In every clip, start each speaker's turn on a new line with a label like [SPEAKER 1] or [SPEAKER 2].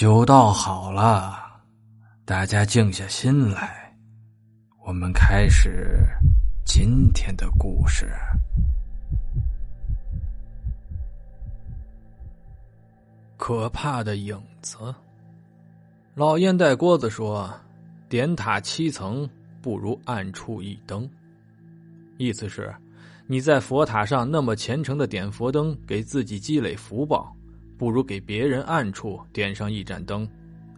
[SPEAKER 1] 酒倒好了，大家静下心来，我们开始今天的故事。可怕的影子。老烟袋锅子说：“点塔七层，不如暗处一灯。”意思是，你在佛塔上那么虔诚的点佛灯，给自己积累福报。不如给别人暗处点上一盏灯，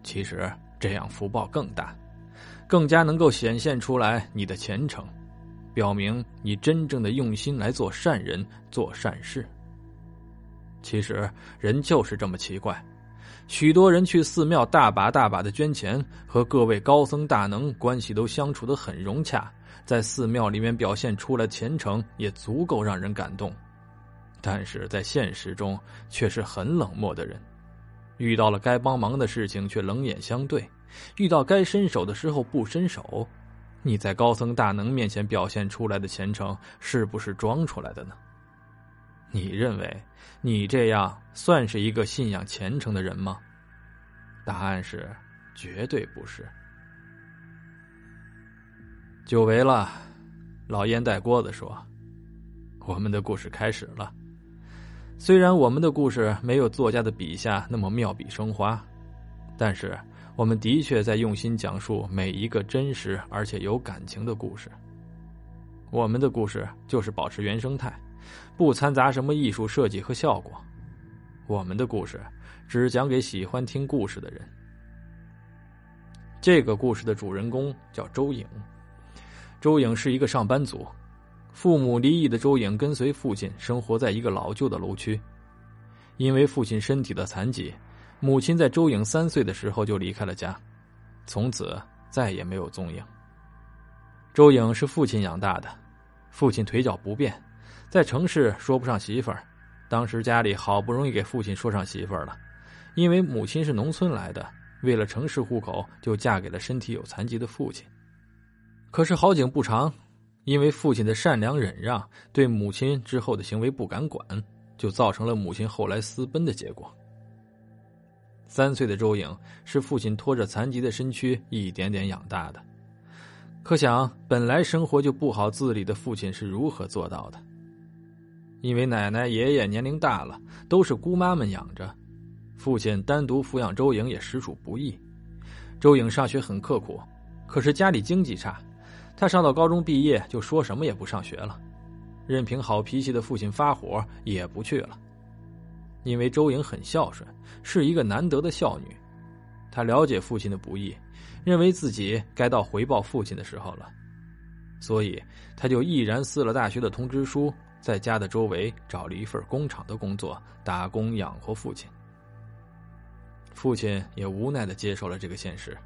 [SPEAKER 1] 其实这样福报更大，更加能够显现出来你的虔诚，表明你真正的用心来做善人、做善事。其实人就是这么奇怪，许多人去寺庙大把大把的捐钱，和各位高僧大能关系都相处的很融洽，在寺庙里面表现出来虔诚也足够让人感动。但是在现实中却是很冷漠的人，遇到了该帮忙的事情却冷眼相对，遇到该伸手的时候不伸手。你在高僧大能面前表现出来的虔诚，是不是装出来的呢？你认为你这样算是一个信仰虔诚的人吗？答案是绝对不是。久违了，老烟袋锅子说：“我们的故事开始了。”虽然我们的故事没有作家的笔下那么妙笔生花，但是我们的确在用心讲述每一个真实而且有感情的故事。我们的故事就是保持原生态，不掺杂什么艺术设计和效果。我们的故事只讲给喜欢听故事的人。这个故事的主人公叫周颖，周颖是一个上班族。父母离异的周颖跟随父亲生活在一个老旧的楼区，因为父亲身体的残疾，母亲在周颖三岁的时候就离开了家，从此再也没有踪影。周颖是父亲养大的，父亲腿脚不便，在城市说不上媳妇儿。当时家里好不容易给父亲说上媳妇儿了，因为母亲是农村来的，为了城市户口，就嫁给了身体有残疾的父亲。可是好景不长。因为父亲的善良忍让，对母亲之后的行为不敢管，就造成了母亲后来私奔的结果。三岁的周颖是父亲拖着残疾的身躯一点点养大的，可想本来生活就不好自理的父亲是如何做到的？因为奶奶爷爷年龄大了，都是姑妈们养着，父亲单独抚养周颖也实属不易。周颖上学很刻苦，可是家里经济差。他上到高中毕业，就说什么也不上学了，任凭好脾气的父亲发火也不去了。因为周颖很孝顺，是一个难得的孝女，她了解父亲的不易，认为自己该到回报父亲的时候了，所以他就毅然撕了大学的通知书，在家的周围找了一份工厂的工作，打工养活父亲。父亲也无奈的接受了这个现实，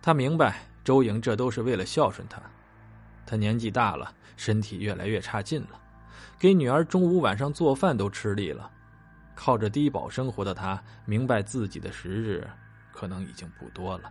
[SPEAKER 1] 他明白。周莹这都是为了孝顺他，他年纪大了，身体越来越差劲了，给女儿中午晚上做饭都吃力了，靠着低保生活的他，明白自己的时日可能已经不多了。